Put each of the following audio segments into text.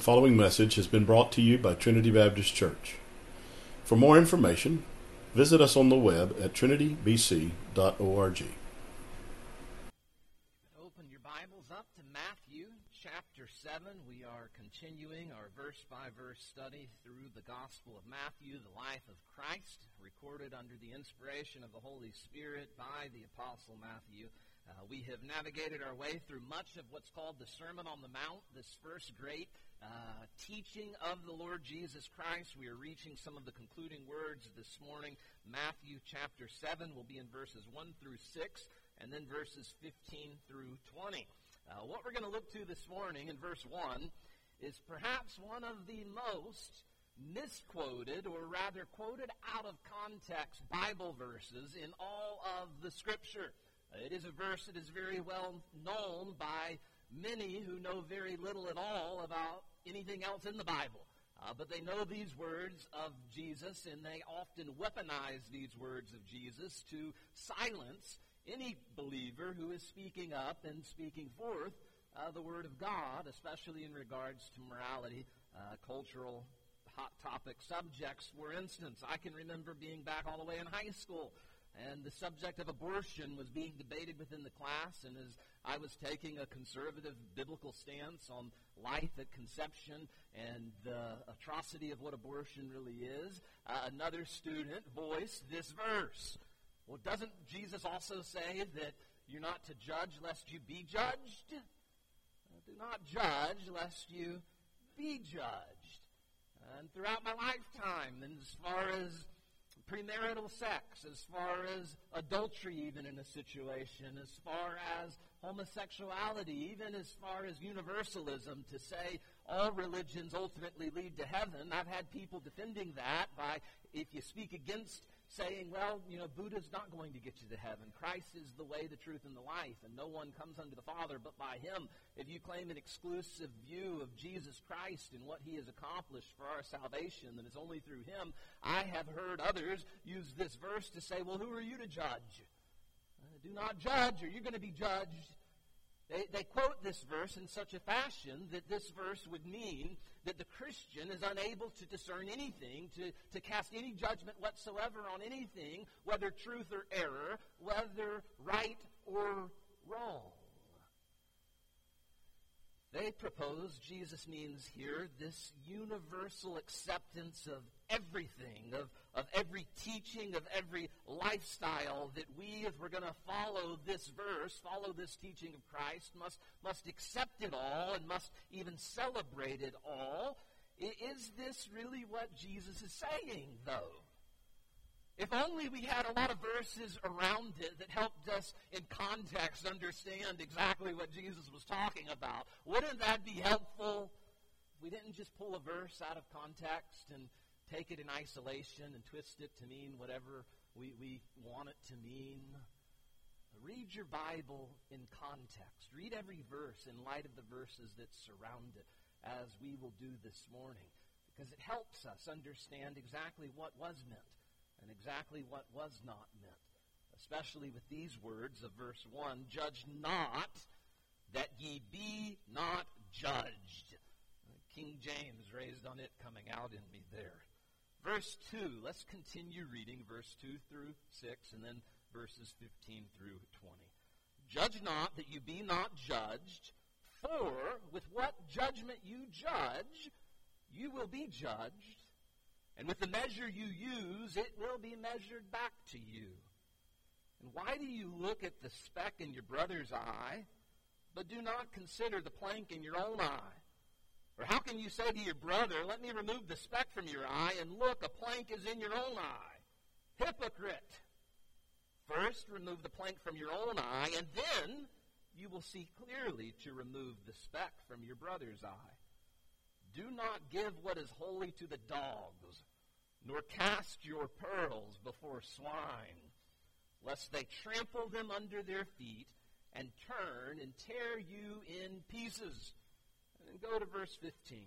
The following message has been brought to you by Trinity Baptist Church. For more information, visit us on the web at trinitybc.org. Open your Bibles up to Matthew chapter 7. We are continuing our verse by verse study through the Gospel of Matthew, the life of Christ, recorded under the inspiration of the Holy Spirit by the Apostle Matthew. Uh, we have navigated our way through much of what's called the Sermon on the Mount, this first great uh, teaching of the Lord Jesus Christ. We are reaching some of the concluding words this morning. Matthew chapter 7 will be in verses 1 through 6, and then verses 15 through 20. Uh, what we're going to look to this morning in verse 1 is perhaps one of the most misquoted, or rather quoted out of context, Bible verses in all of the Scripture. It is a verse that is very well known by many who know very little at all about anything else in the Bible. Uh, but they know these words of Jesus, and they often weaponize these words of Jesus to silence any believer who is speaking up and speaking forth uh, the Word of God, especially in regards to morality, uh, cultural, hot topic subjects. For instance, I can remember being back all the way in high school and the subject of abortion was being debated within the class. And as I was taking a conservative biblical stance on life at conception and the atrocity of what abortion really is, uh, another student voiced this verse. Well, doesn't Jesus also say that you're not to judge lest you be judged? Uh, do not judge lest you be judged. And throughout my lifetime, and as far as premarital sex, as far as adultery, even in a situation, as far as homosexuality, even as far as universalism, to say all religions ultimately lead to heaven. I've had people defending that by if you speak against saying, well, you know, Buddha's not going to get you to heaven. Christ is the way, the truth, and the life, and no one comes unto the Father but by him. If you claim an exclusive view of Jesus Christ and what he has accomplished for our salvation, that it's only through him, I have heard others use this verse to say, well, who are you to judge? Uh, do not judge, or you're going to be judged. They, they quote this verse in such a fashion that this verse would mean that the Christian is unable to discern anything, to, to cast any judgment whatsoever on anything, whether truth or error, whether right or wrong. They propose Jesus means here this universal acceptance of everything, of, of every teaching, of every lifestyle that we, if we're going to follow this verse, follow this teaching of Christ, must, must accept it all and must even celebrate it all. Is this really what Jesus is saying, though? If only we had a lot of verses around it that helped us in context understand exactly what Jesus was talking about. Wouldn't that be helpful? We didn't just pull a verse out of context and take it in isolation and twist it to mean whatever we, we want it to mean. Read your Bible in context. Read every verse in light of the verses that surround it, as we will do this morning, because it helps us understand exactly what was meant and exactly what was not meant, especially with these words of verse 1 Judge not that ye be not judged. King James raised on it coming out in me there. Verse 2, let's continue reading verse 2 through 6 and then verses 15 through 20. Judge not that you be not judged, for with what judgment you judge, you will be judged and with the measure you use, it will be measured back to you. And why do you look at the speck in your brother's eye, but do not consider the plank in your own eye? Or how can you say to your brother, Let me remove the speck from your eye, and look, a plank is in your own eye? Hypocrite! First, remove the plank from your own eye, and then you will see clearly to remove the speck from your brother's eye. Do not give what is holy to the dogs nor cast your pearls before swine, lest they trample them under their feet and turn and tear you in pieces. And go to verse 15.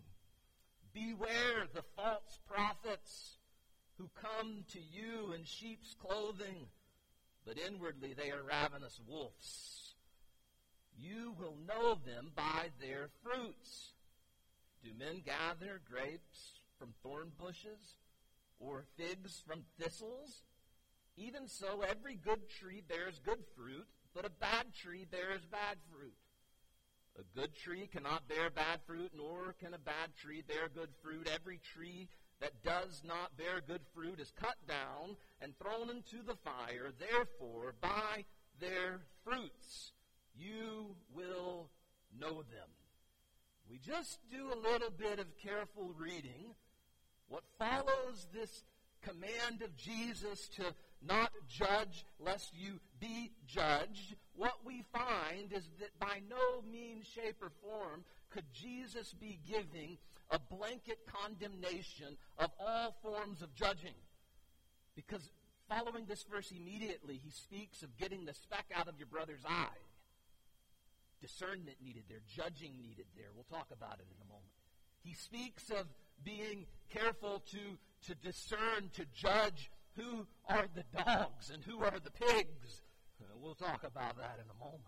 Beware the false prophets who come to you in sheep's clothing, but inwardly they are ravenous wolves. You will know them by their fruits. Do men gather grapes from thorn bushes or figs from thistles? Even so, every good tree bears good fruit, but a bad tree bears bad fruit. A good tree cannot bear bad fruit, nor can a bad tree bear good fruit. Every tree that does not bear good fruit is cut down and thrown into the fire. Therefore, by their fruits you will know them. We just do a little bit of careful reading. What follows this command of Jesus to not judge lest you be judged, what we find is that by no means, shape, or form could Jesus be giving a blanket condemnation of all forms of judging. Because following this verse immediately, he speaks of getting the speck out of your brother's eye. Discernment needed there, judging needed there. We'll talk about it in a moment. He speaks of being careful to, to discern, to judge who are the dogs and who are the pigs. Uh, we'll talk about that in a moment.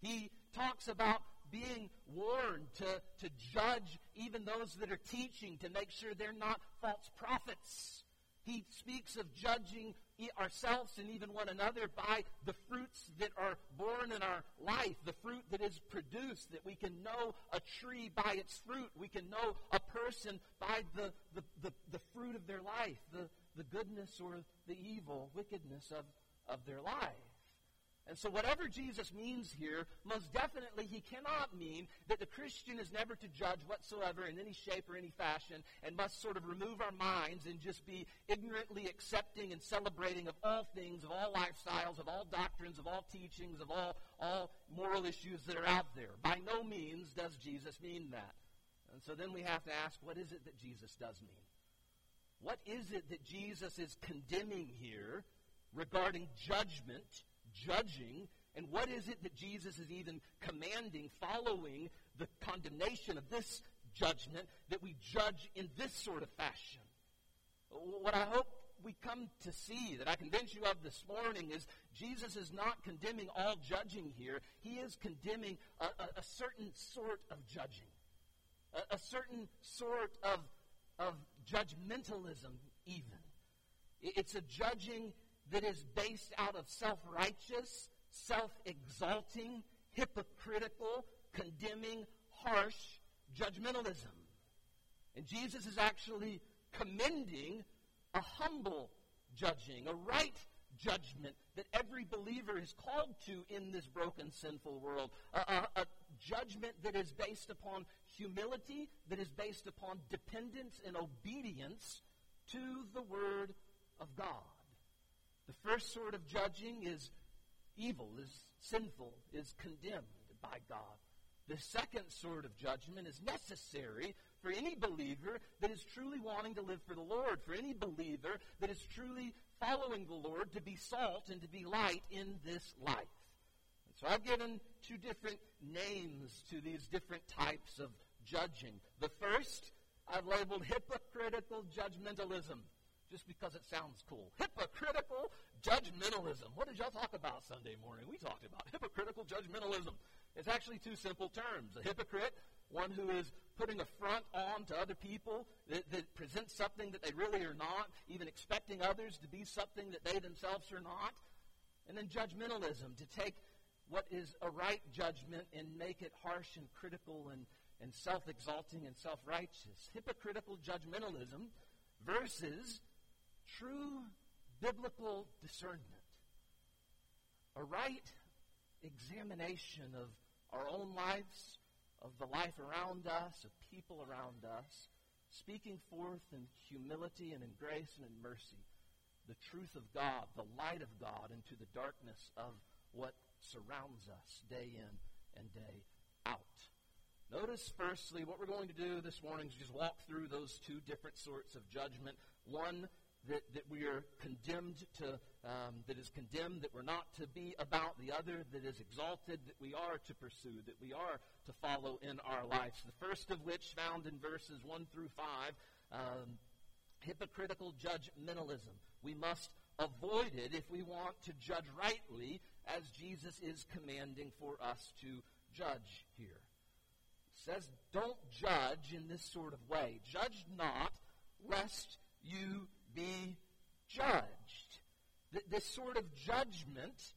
He talks about being warned to, to judge even those that are teaching to make sure they're not false prophets. He speaks of judging ourselves and even one another by the fruits that are born in our life, the fruit that is produced, that we can know a tree by its fruit. We can know a person by the, the, the, the fruit of their life, the, the goodness or the evil, wickedness of, of their life. And so, whatever Jesus means here, most definitely he cannot mean that the Christian is never to judge whatsoever in any shape or any fashion and must sort of remove our minds and just be ignorantly accepting and celebrating of all things, of all lifestyles, of all doctrines, of all teachings, of all, all moral issues that are out there. By no means does Jesus mean that. And so then we have to ask what is it that Jesus does mean? What is it that Jesus is condemning here regarding judgment? judging, and what is it that Jesus is even commanding following the condemnation of this judgment that we judge in this sort of fashion? What I hope we come to see, that I convince you of this morning, is Jesus is not condemning all judging here. He is condemning a, a, a certain sort of judging, a, a certain sort of, of judgmentalism, even. It's a judging that is based out of self righteous, self exalting, hypocritical, condemning, harsh judgmentalism. And Jesus is actually commending a humble judging, a right judgment that every believer is called to in this broken, sinful world. A, a, a, judgment that is based upon humility, that is based upon dependence and obedience to the Word of God. The first sort of judging is evil, is sinful, is condemned by God. The second sort of judgment is necessary for any believer that is truly wanting to live for the Lord, for any believer that is truly following the Lord to be salt and to be light in this life. So I've given two different names to these different types of judging. The first I've labeled hypocritical judgmentalism just because it sounds cool. Hypocritical judgmentalism. What did y'all talk about Sunday morning? We talked about hypocritical judgmentalism. It's actually two simple terms. A hypocrite, one who is putting a front on to other people that, that presents something that they really are not, even expecting others to be something that they themselves are not. And then judgmentalism, to take what is a right judgment and make it harsh and critical and, and self exalting and self righteous. Hypocritical judgmentalism versus true biblical discernment, a right examination of our own lives, of the life around us, of people around us, speaking forth in humility and in grace and in mercy the truth of God, the light of God into the darkness of what surrounds us day in and day out. Notice, firstly, what we're going to do this morning is just walk through those two different sorts of judgment. One that, that we are condemned to, um, that is condemned that we're not to be about, the other that is exalted that we are to pursue, that we are to follow in our lives. The first of which, found in verses 1 through 5, um, hypocritical judgmentalism. We must avoid it if we want to judge rightly, as Jesus is commanding for us to judge here. says, don't judge in this sort of way. Judge not, lest you be judged. Th- this sort of judgment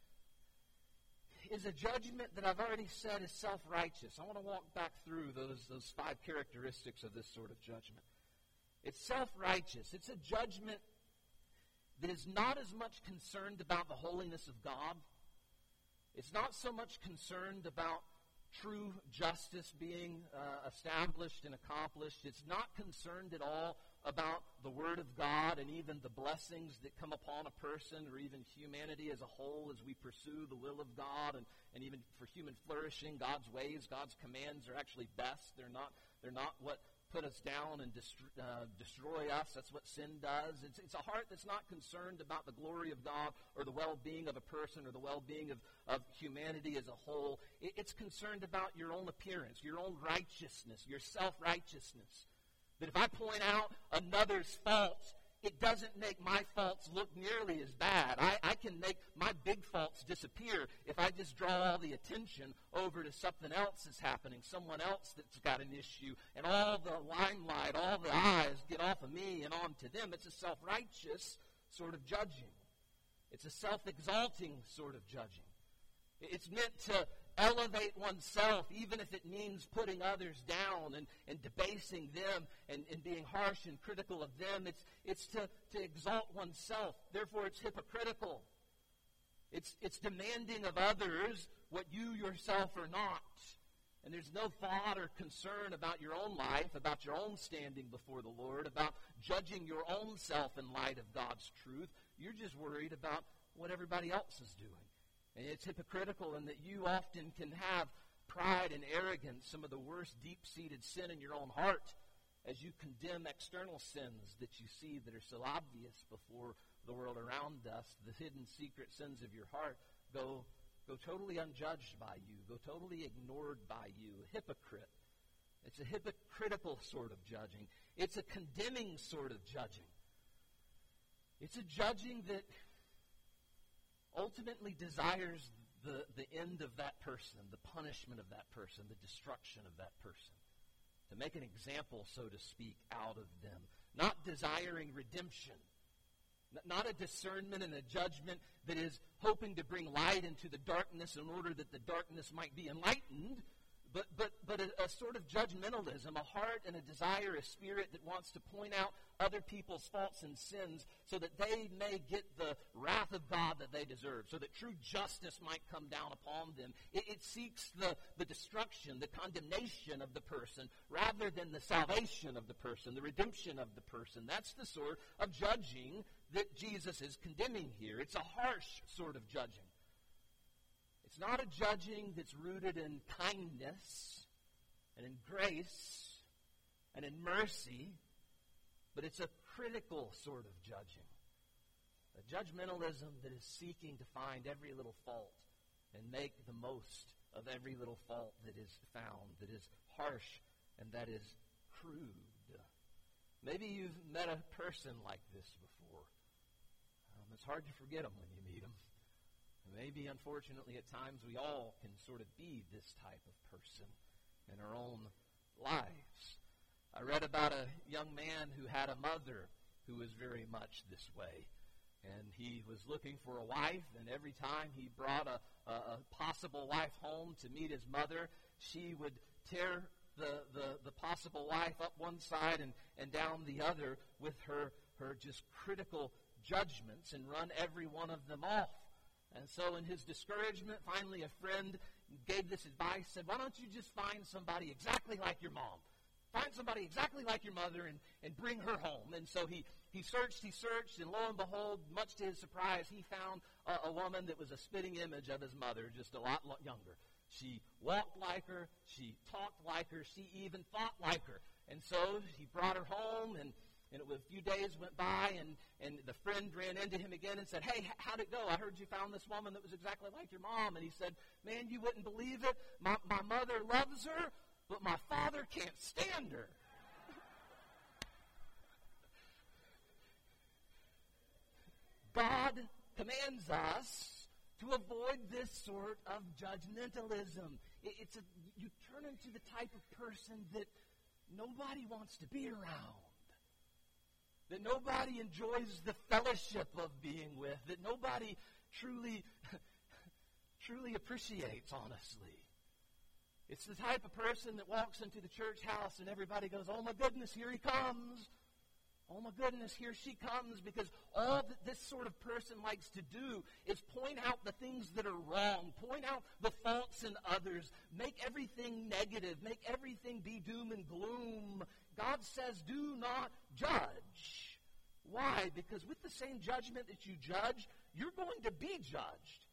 is a judgment that I've already said is self righteous. I want to walk back through those, those five characteristics of this sort of judgment. It's self righteous, it's a judgment that is not as much concerned about the holiness of God, it's not so much concerned about true justice being uh, established and accomplished. It's not concerned at all about the Word of God and even the blessings that come upon a person or even humanity as a whole as we pursue the will of God and, and even for human flourishing, God's ways, God's commands are actually best. They're not, they're not what put us down and dest- uh, destroy us. That's what sin does. It's, it's a heart that's not concerned about the glory of God or the well being of a person or the well being of, of humanity as a whole. It, it's concerned about your own appearance, your own righteousness, your self righteousness. That if I point out another's faults, it doesn't make my faults look nearly as bad. I, I can make my big faults disappear if I just draw all the attention over to something else that's happening, someone else that's got an issue, and all the limelight, all the eyes get off of me and onto them. It's a self righteous sort of judging, it's a self exalting sort of judging. It's meant to elevate oneself, even if it means putting others down and, and debasing them and, and being harsh and critical of them. It's, it's to, to exalt oneself. Therefore, it's hypocritical. It's, it's demanding of others what you yourself are not. And there's no thought or concern about your own life, about your own standing before the Lord, about judging your own self in light of God's truth. You're just worried about what everybody else is doing. And it's hypocritical in that you often can have pride and arrogance, some of the worst deep seated sin in your own heart, as you condemn external sins that you see that are so obvious before the world around us. The hidden secret sins of your heart go, go totally unjudged by you, go totally ignored by you. Hypocrite. It's a hypocritical sort of judging, it's a condemning sort of judging. It's a judging that ultimately desires the, the end of that person, the punishment of that person, the destruction of that person. To make an example, so to speak, out of them. Not desiring redemption. Not a discernment and a judgment that is hoping to bring light into the darkness in order that the darkness might be enlightened, but, but, but a, a, sort of judgmentalism, a heart and a desire, a spirit that wants to point out other people's faults and sins so that they may get the wrath of God that they deserve, so that true justice might come down upon them. It, it seeks the, the destruction, the condemnation of the person, rather than the salvation of the person, the redemption of the person. That's the sort of judging that Jesus is condemning here. It's a harsh sort of judging. It's not a judging that's rooted in kindness and in grace and in mercy, but it's a critical sort of judging. A judgmentalism that is seeking to find every little fault and make the most of every little fault that is found, that is harsh and that is crude. Maybe you've met a person like this before. Um, it's hard to forget them when you meet them. Maybe, unfortunately, at times we all can sort of be this type of person in our own lives. I read about a young man who had a mother who was very much this way. And he was looking for a wife, and every time he brought a, a, a possible wife home to meet his mother, she would tear the, the, the possible wife up one side and, and down the other with her, her just critical judgments and run every one of them off. And so, in his discouragement, finally a friend gave this advice said, Why don't you just find somebody exactly like your mom? Find somebody exactly like your mother and, and bring her home. And so he, he searched, he searched, and lo and behold, much to his surprise, he found a, a woman that was a spitting image of his mother, just a lot, younger. She walked like her, she talked like her, she even thought like her. And so he brought her home, and and it was, a few days went by, and, and the friend ran into him again and said, Hey, how'd it go? I heard you found this woman that was exactly like your mom. And he said, Man, you wouldn't believe it. My, my mother loves her, but my father can't stand her. God commands us to avoid this sort of judgmentalism. It's a, you turn into the type of person that nobody wants to be around. That nobody enjoys the fellowship of being with. That nobody truly, truly appreciates, honestly. It's the type of person that walks into the church house and everybody goes, Oh my goodness, here he comes. Oh my goodness, here she comes because all that this sort of person likes to do is point out the things that are wrong, point out the faults in others, make everything negative, make everything be doom and gloom. God says, do not judge. Why? Because with the same judgment that you judge, you're going to be judged.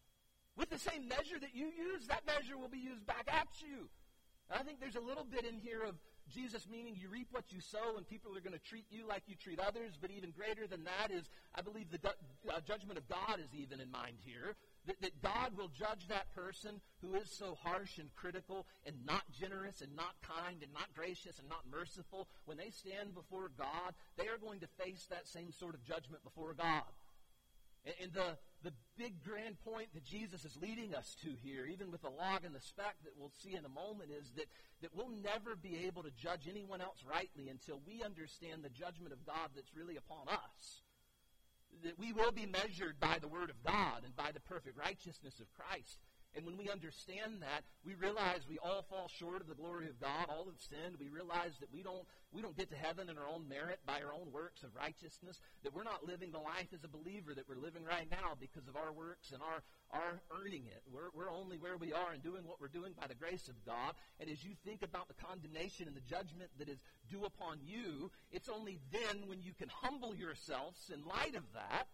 With the same measure that you use, that measure will be used back at you. I think there's a little bit in here of Jesus meaning you reap what you sow, and people are going to treat you like you treat others. But even greater than that is, I believe the uh, judgment of God is even in mind here. That, that God will judge that person who is so harsh and critical and not generous and not kind and not gracious and not merciful. When they stand before God, they are going to face that same sort of judgment before God. And the, the big grand point that Jesus is leading us to here, even with the log and the speck that we'll see in a moment, is that, that we'll never be able to judge anyone else rightly until we understand the judgment of God that's really upon us. That we will be measured by the Word of God and by the perfect righteousness of Christ. And when we understand that, we realize we all fall short of the glory of God, all have sinned. We realize that we don't, we don't get to heaven in our own merit by our own works of righteousness, that we're not living the life as a believer that we're living right now because of our works and our, our earning it. We're, we're only where we are and doing what we're doing by the grace of God. And as you think about the condemnation and the judgment that is due upon you, it's only then when you can humble yourselves in light of that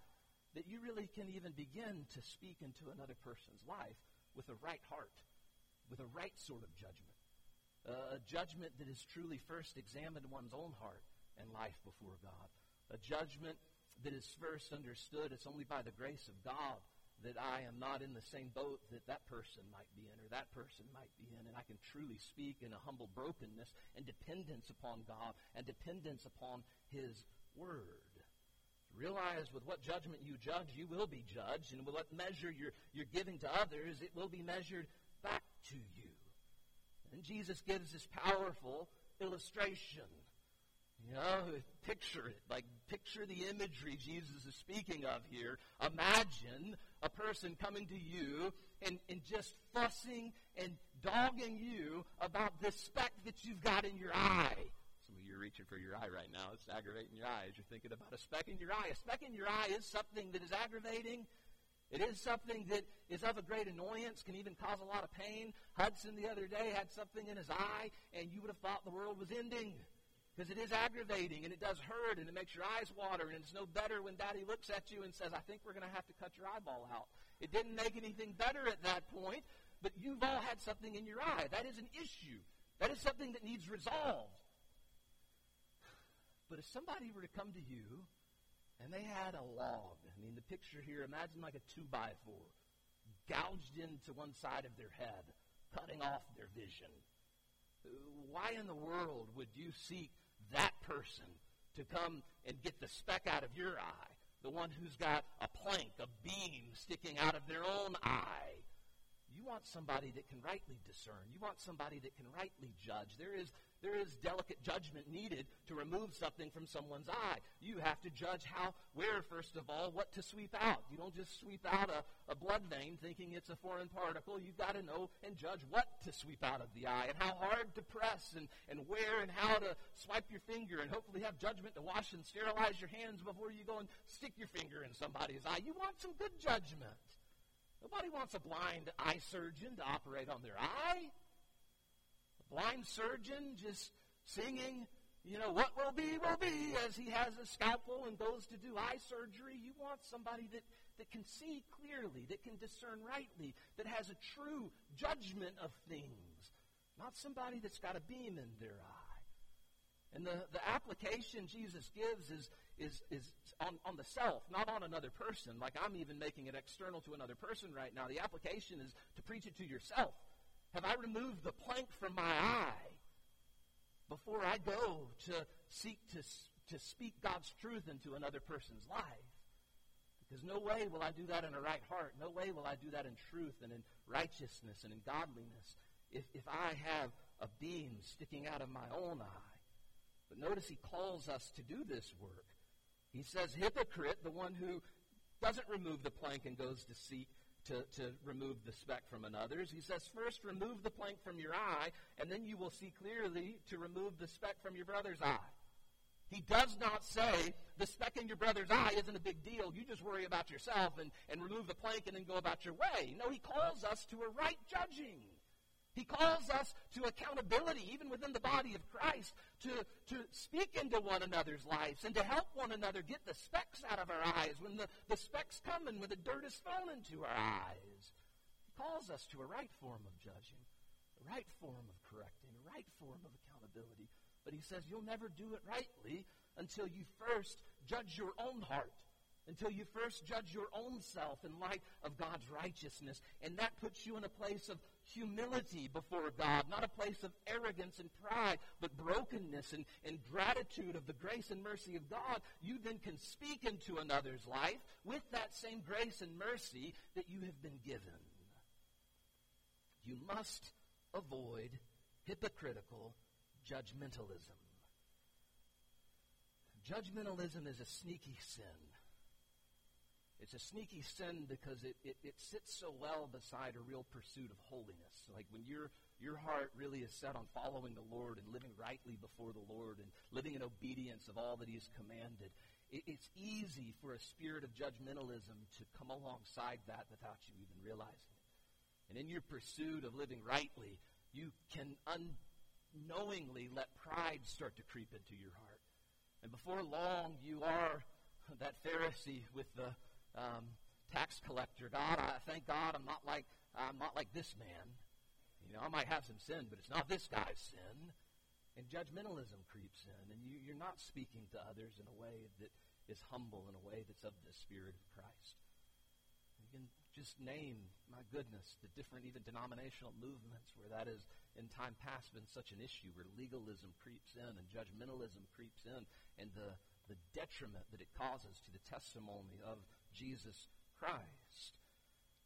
that you really can even begin to speak into another person's life with a right heart, with a right sort of judgment. A judgment that has truly first examined one's own heart and life before God. A judgment that is first understood it's only by the grace of God that I am not in the same boat that that person might be in or that person might be in. And I can truly speak in a humble brokenness and dependence upon God and dependence upon His Word. Realize with what judgment you judge, you will be judged, and with what measure you're, you're giving to others, it will be measured back to you. And Jesus gives this powerful illustration. You know, picture it. Like, picture the imagery Jesus is speaking of here. Imagine a person coming to you and, and just fussing and dogging you about this speck that you've got in your eye you're reaching for your eye right now. It's aggravating your eye as you're thinking about a speck in your eye. A speck in your eye is something that is aggravating. It is something that is of a great annoyance, can even cause a lot of pain. Hudson the other day had something in his eye, and you would have thought the world was ending. Because it is aggravating, and it does hurt, and it makes your eyes water, and it's no better when daddy looks at you and says, I think we're going to have to cut your eyeball out. It didn't make anything better at that point, but you've all had something in your eye. That is an issue. That is something that needs resolved. But if somebody were to come to you and they had a log, I mean, the picture here, imagine like a two by four, gouged into one side of their head, cutting off their vision. Why in the world would you seek that person to come and get the speck out of your eye? The one who's got a plank, a beam sticking out of their own eye. You want somebody that can rightly discern. You want somebody that can rightly judge. There is there is delicate judgment needed to remove something from someone's eye. You have to judge how, where, first of all, what to sweep out. You don't just sweep out a, a blood vein thinking it's a foreign particle. You've got to know and judge what to sweep out of the eye and how hard to press and, and where and how to swipe your finger and hopefully have judgment to wash and sterilize your hands before you go and stick your finger in somebody's eye. You want some good judgment. Nobody wants a blind eye surgeon to operate on their eye blind surgeon just singing, you know, what will be, will be, as he has a scalpel and goes to do eye surgery. You want somebody that, that can see clearly, that can discern rightly, that has a true judgment of things, not somebody that's got a beam in their eye. And the, the application Jesus gives is, is, is on, on the self, not on another person. Like I'm even making it external to another person right now. The application is to preach it to yourself. Have I removed the plank from my eye before I go to seek to, to speak God's truth into another person's life? Because no way will I do that in a right heart. No way will I do that in truth and in righteousness and in godliness if, if I have a beam sticking out of my own eye. But notice he calls us to do this work. He says, hypocrite, the one who doesn't remove the plank and goes to seek to, to remove the speck from another's. He says, first remove the plank from your eye, and then you will see clearly to remove the speck from your brother's eye. He does not say the speck in your brother's eye isn't a big deal. You just worry about yourself and, and remove the plank and then go about your way. No, he calls us to a right judging. He calls us to accountability, even within the body of Christ, to, to speak into one another's lives and to help one another get the specks out of our eyes when the, the specks come and when the dirt is fallen into our eyes. He calls us to a right form of judging, a right form of correcting, a right form of accountability. But he says you'll never do it rightly until you first judge your own heart until you first judge your own self in light of God's righteousness. And that puts you in a place of humility before God, not a place of arrogance and pride, but brokenness and, and gratitude of the grace and mercy of God. You then can speak into another's life with that same grace and mercy that you have been given. You must avoid hypocritical judgmentalism. Judgmentalism is a sneaky sin. It's a sneaky sin because it, it, it, sits so well beside a real pursuit of holiness. Like when your your heart really is set on following the Lord and living rightly before the Lord and living in obedience of all that He has commanded, it, it's easy for a spirit of judgmentalism to come alongside that without you even realizing it. And in your pursuit of living rightly, you can unknowingly let pride start to creep into your heart. And before long, you are that Pharisee with the um, tax collector. God, I thank God I'm not like I'm not like this man. You know, I might have some sin, but it's not this guy's sin. And judgmentalism creeps in, and you, you're not speaking to others in a way that is humble, in a way that's of the Spirit of Christ. You can just name, my goodness, the different even denominational movements where that has in time past been such an issue, where legalism creeps in and judgmentalism creeps in, and the, the detriment that it causes to the testimony of Jesus Christ.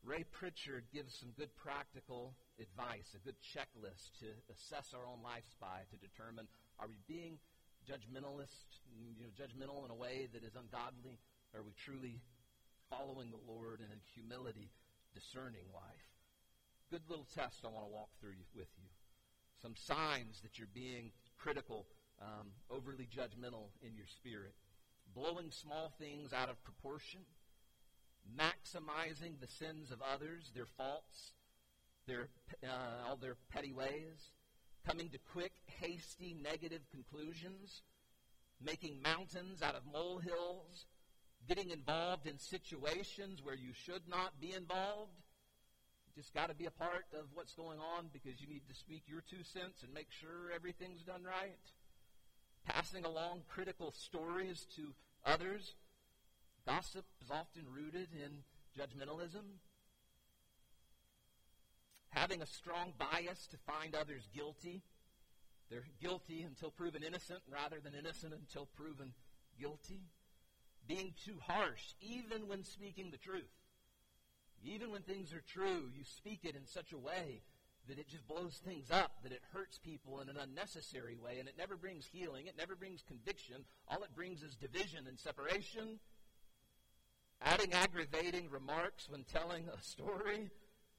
Ray Pritchard gives some good practical advice, a good checklist to assess our own lives by to determine are we being judgmentalist, you know, judgmental in a way that is ungodly? Are we truly following the Lord in humility discerning life? Good little test I want to walk through with you. Some signs that you're being critical, um, overly judgmental in your spirit. Blowing small things out of proportion maximizing the sins of others, their faults, their uh, all their petty ways, coming to quick, hasty, negative conclusions, making mountains out of molehills, getting involved in situations where you should not be involved. Just got to be a part of what's going on because you need to speak your two cents and make sure everything's done right. Passing along critical stories to others Gossip is often rooted in judgmentalism. Having a strong bias to find others guilty. They're guilty until proven innocent rather than innocent until proven guilty. Being too harsh, even when speaking the truth. Even when things are true, you speak it in such a way that it just blows things up, that it hurts people in an unnecessary way, and it never brings healing, it never brings conviction. All it brings is division and separation adding aggravating remarks when telling a story,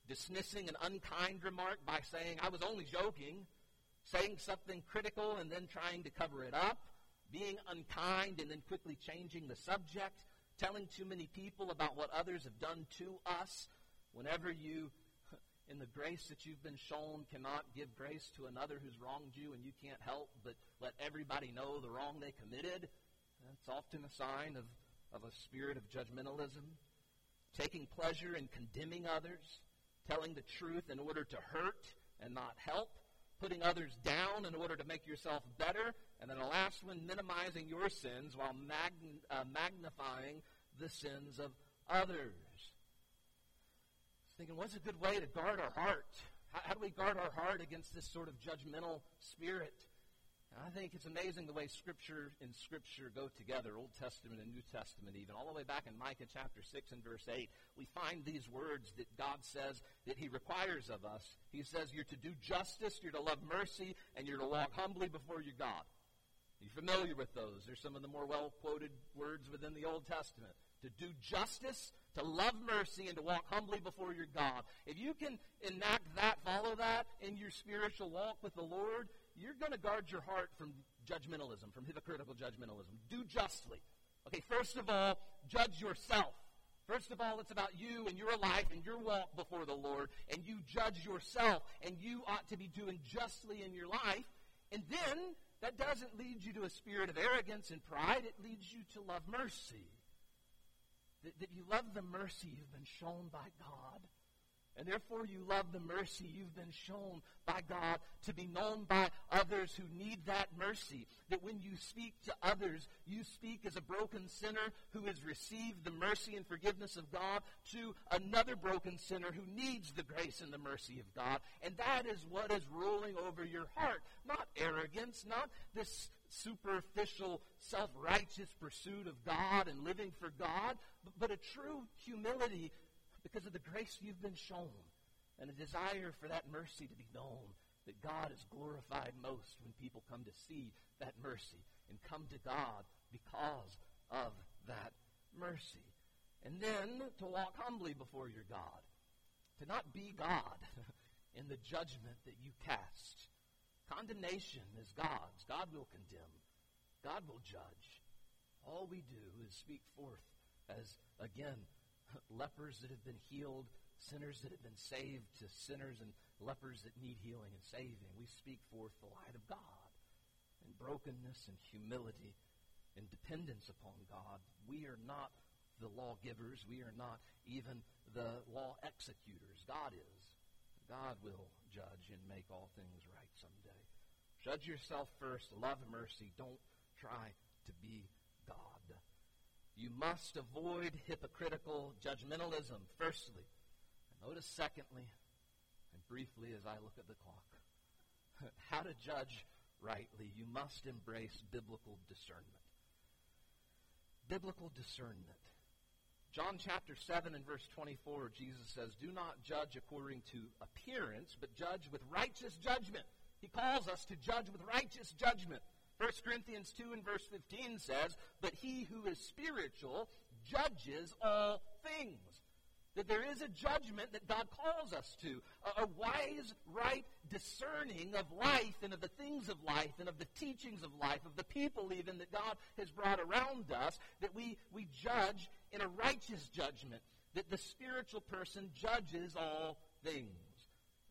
dismissing an unkind remark by saying, I was only joking, saying something critical and then trying to cover it up, being unkind and then quickly changing the subject, telling too many people about what others have done to us. Whenever you, in the grace that you've been shown, cannot give grace to another who's wronged you and you can't help but let everybody know the wrong they committed, that's often a sign of of a spirit of judgmentalism, taking pleasure in condemning others, telling the truth in order to hurt and not help, putting others down in order to make yourself better, and then the last one, minimizing your sins while magn- uh, magnifying the sins of others. Thinking, what's a good way to guard our heart? How, how do we guard our heart against this sort of judgmental spirit? I think it's amazing the way Scripture and Scripture go together, Old Testament and New Testament, even. All the way back in Micah chapter 6 and verse 8, we find these words that God says that He requires of us. He says, You're to do justice, you're to love mercy, and you're to walk humbly before your God. Are you familiar with those? They're some of the more well quoted words within the Old Testament. To do justice, to love mercy, and to walk humbly before your God. If you can enact that, follow that in your spiritual walk with the Lord, you're going to guard your heart from judgmentalism, from hypocritical judgmentalism. Do justly. Okay, first of all, judge yourself. First of all, it's about you and your life and your walk before the Lord, and you judge yourself, and you ought to be doing justly in your life. And then, that doesn't lead you to a spirit of arrogance and pride, it leads you to love mercy. That, that you love the mercy you've been shown by God. And therefore, you love the mercy you've been shown by God to be known by others who need that mercy. That when you speak to others, you speak as a broken sinner who has received the mercy and forgiveness of God to another broken sinner who needs the grace and the mercy of God. And that is what is ruling over your heart. Not arrogance, not this superficial, self righteous pursuit of God and living for God, but a true humility because of the grace you've been shown and a desire for that mercy to be known. That God is glorified most when people come to see that mercy and come to God because of that mercy. And then to walk humbly before your God. To not be God in the judgment that you cast. Condemnation is God's. God will condemn. God will judge. All we do is speak forth as, again, lepers that have been healed, sinners that have been saved, to sinners and lepers that need healing and saving. We speak forth the light of God and brokenness and humility and dependence upon God. We are not the lawgivers. We are not even the law executors. God is. God will judge and make all things right someday. Judge yourself first. Love mercy. Don't try to be God. You must avoid hypocritical judgmentalism, firstly. And notice, secondly, and briefly as I look at the clock, how to judge rightly. You must embrace biblical discernment. Biblical discernment. John chapter 7 and verse 24, Jesus says, Do not judge according to appearance, but judge with righteous judgment. He calls us to judge with righteous judgment. 1 Corinthians 2 and verse 15 says, But he who is spiritual judges all things. That there is a judgment that God calls us to. A, a, wise, right discerning of life and of the things of life and of the teachings of life, of the people even that God has brought around us, that we, we judge in a righteous judgment. That the spiritual person judges all things.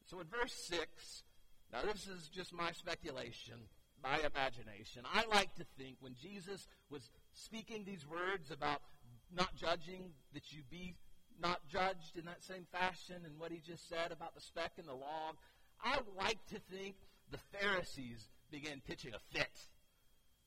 So in verse 6, now this is just my speculation my imagination. I like to think when Jesus was speaking these words about not judging, that you be not judged in that same fashion, and what he just said about the speck and the log, I like to think the Pharisees began pitching a fit.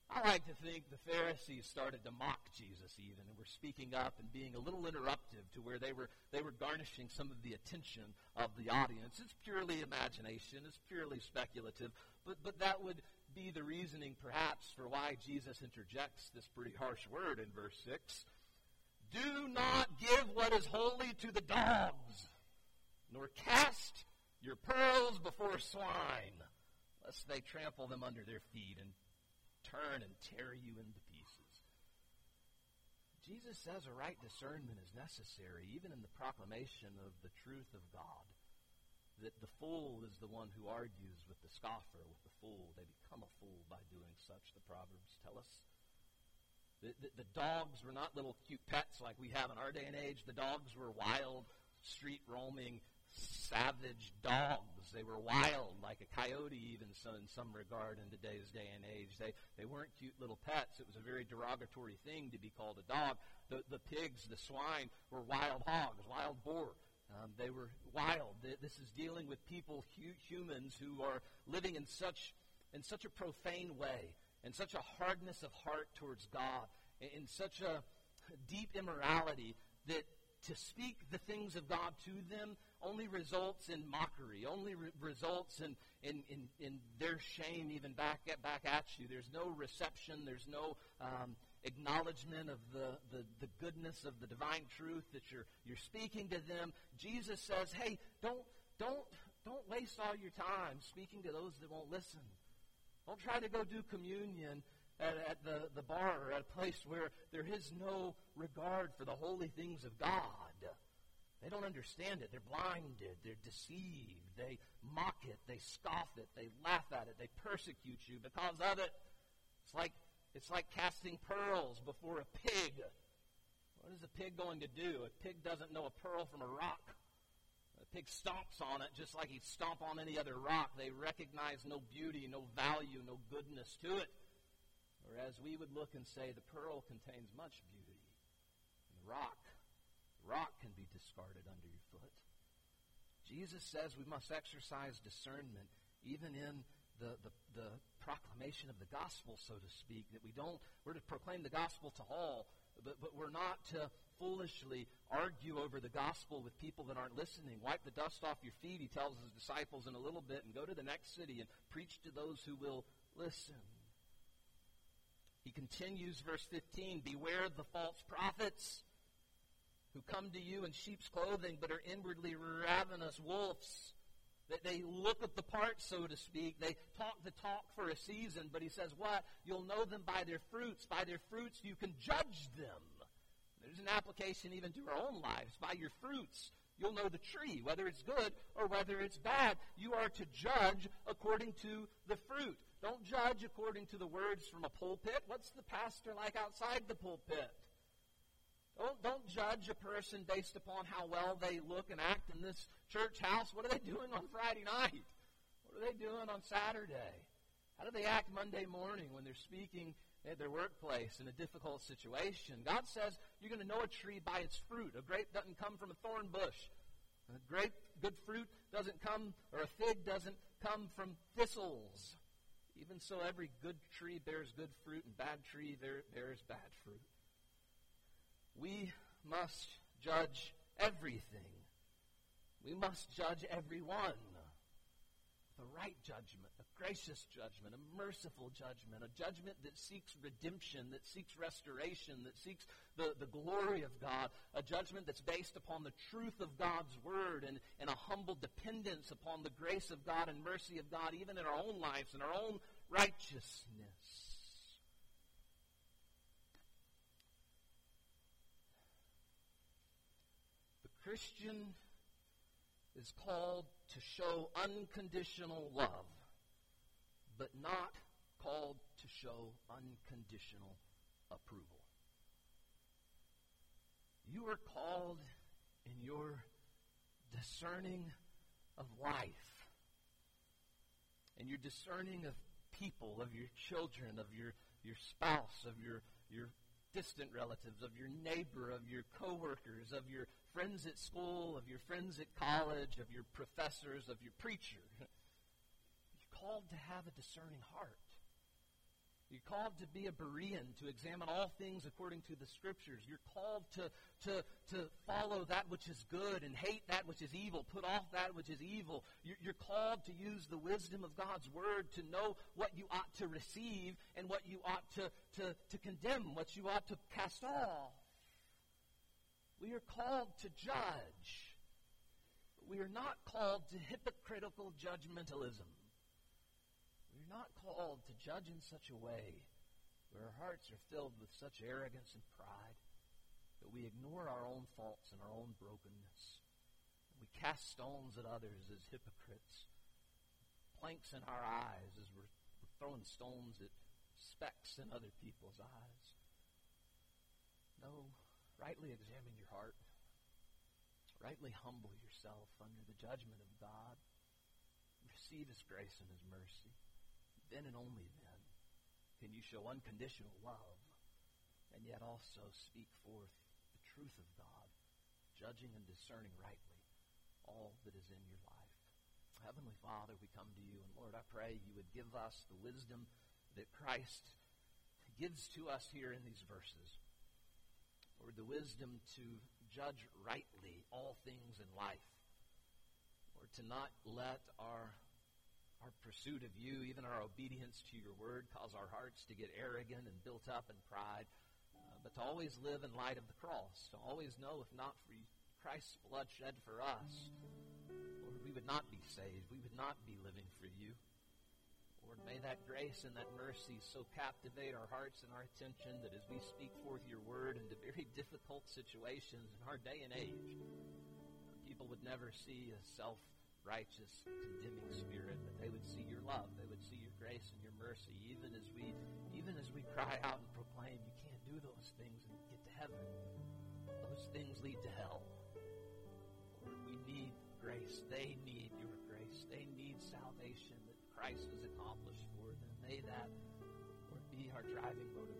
I like to think the Pharisees started to mock Jesus even and were speaking up and being a little interruptive to where they were they were garnishing some of the attention of the audience. It's purely imagination, it's purely speculative, but but that would be the reasoning, perhaps, for why Jesus interjects this pretty harsh word in verse 6. Do not give what is holy to the dogs, nor cast your pearls before swine, lest they trample them under their feet and turn and tear you into pieces. Jesus says a right discernment is necessary, even in the proclamation of the truth of God that the fool is the one who argues with the scoffer, with the fool. They become a fool by doing such, the Proverbs tell us. The, the, the, dogs were not little cute pets like we have in our day and age. The dogs were wild, street roaming, savage dogs. They were wild, like a coyote, even so in some regard, in today's day and age. They, they weren't cute little pets. It was a very derogatory thing to be called a dog. The, the pigs, the swine, were wild hogs, wild boar. Um, they were wild. This is dealing with people, humans, who are living in such, in such a profane way, in such a hardness of heart towards God, in such a deep immorality that to speak the things of God to them only results in mockery, only re- results in, in, in, in, their shame even back at, back at you. There's no reception, there's no um, acknowledgement of the, the, the goodness of the divine truth that you're, you're speaking to them. Jesus says, hey, don't, don't, don't waste all your time speaking to those that won't listen. Don't try to go do communion at, at the, the bar or at a place where there is no regard for the holy things of God. They don't understand it. They're blinded. They're deceived. They mock it. They scoff it. They laugh at it. They persecute you because of it. It's like, it's like casting pearls before a pig. What is a pig going to do? A pig doesn't know a pearl from a rock. A pig stomps on it just like he'd stomp on any other rock. They recognize no beauty, no value, no goodness to it. Whereas we would look and say the pearl contains much beauty. And the rock, the rock can be discarded under your foot. Jesus says we must exercise discernment even in the, the, the proclamation of the gospel, so to speak, that we don't, we're to proclaim the gospel to all, but, but we're not to foolishly argue over the gospel with people that aren't listening. Wipe the dust off your feet, he tells his disciples in a little bit, and go to the next city and preach to those who will listen. He continues, verse 15 Beware of the false prophets who come to you in sheep's clothing but are inwardly ravenous wolves. That they look at the part, so to speak. They talk the talk for a season, but he says, What? You'll know them by their fruits. By their fruits, you can judge them. There's an application even to our own lives. By your fruits, you'll know the tree, whether it's good or whether it's bad. You are to judge according to the fruit. Don't judge according to the words from a pulpit. What's the pastor like outside the pulpit? Don't, don't judge a person based upon how well they look and act in this church house. What are they doing on Friday night? What are they doing on Saturday? How do they act Monday morning when they're speaking at their workplace in a difficult situation? God says you're going to know a tree by its fruit. A grape doesn't come from a thorn bush. A grape, good fruit doesn't come, or a fig doesn't come from thistles. Even so, every good tree bears good fruit, and bad tree bears bad fruit. We must judge everything. We must judge everyone. The right judgment, a gracious judgment, a merciful judgment, a judgment that seeks redemption, that seeks restoration, that seeks the, the glory of God, a judgment that's based upon the truth of God's word and, and a humble dependence upon the grace of God and mercy of God, even in our own lives and our own righteousness. The Christian is called to show unconditional love, but not called to show unconditional approval. You are called in your discerning of life and your discerning of people, of your children, of your, your spouse, of your, your distant relatives, of your neighbor, of your coworkers, of your friends at school, of your friends at college, of your professors, of your preacher. You're called to have a discerning heart. You're called to be a Berean, to examine all things according to the Scriptures. You're called to, to, to follow that which is good and hate that which is evil, put off that which is evil. You're, you're called to use the wisdom of God's Word to know what you ought to receive and what you ought to, to, to condemn, what you ought to cast off. We are called to judge. We are not called to hypocritical judgmentalism. We're not called to judge in such a way where our hearts are filled with such arrogance and pride that we ignore our own faults and our own brokenness. We cast stones at others as hypocrites, planks in our eyes as we're throwing stones at specks in other people's eyes. No, rightly examine your heart. Rightly humble yourself under the judgment of God. Receive His grace and His mercy. Then and only then can you show unconditional love and yet also speak forth the truth of God, judging and discerning rightly all that is in your life. Heavenly Father, we come to you, and Lord, I pray you would give us the wisdom that Christ gives to us here in these verses. Lord, the wisdom to judge rightly all things in life Lord, to not let our our pursuit of you, even our obedience to your word, cause our hearts to get arrogant and built up in pride, uh, but to always live in light of the cross, to always know, if not for Christ's blood shed for us, Lord, we would not be saved. We would not be living for you. Lord, may that grace and that mercy so captivate our hearts and our attention that as we speak forth your word into very difficult situations in our day and age, people would never see a self righteous, condemning spirit, but they would see your love. They would see your grace and your mercy, even as we even as we cry out and proclaim, you can't do those things and get to heaven. Those things lead to hell. Lord, we need grace. They need your grace. They need salvation Christ has accomplished for them. May that, be our driving motivation.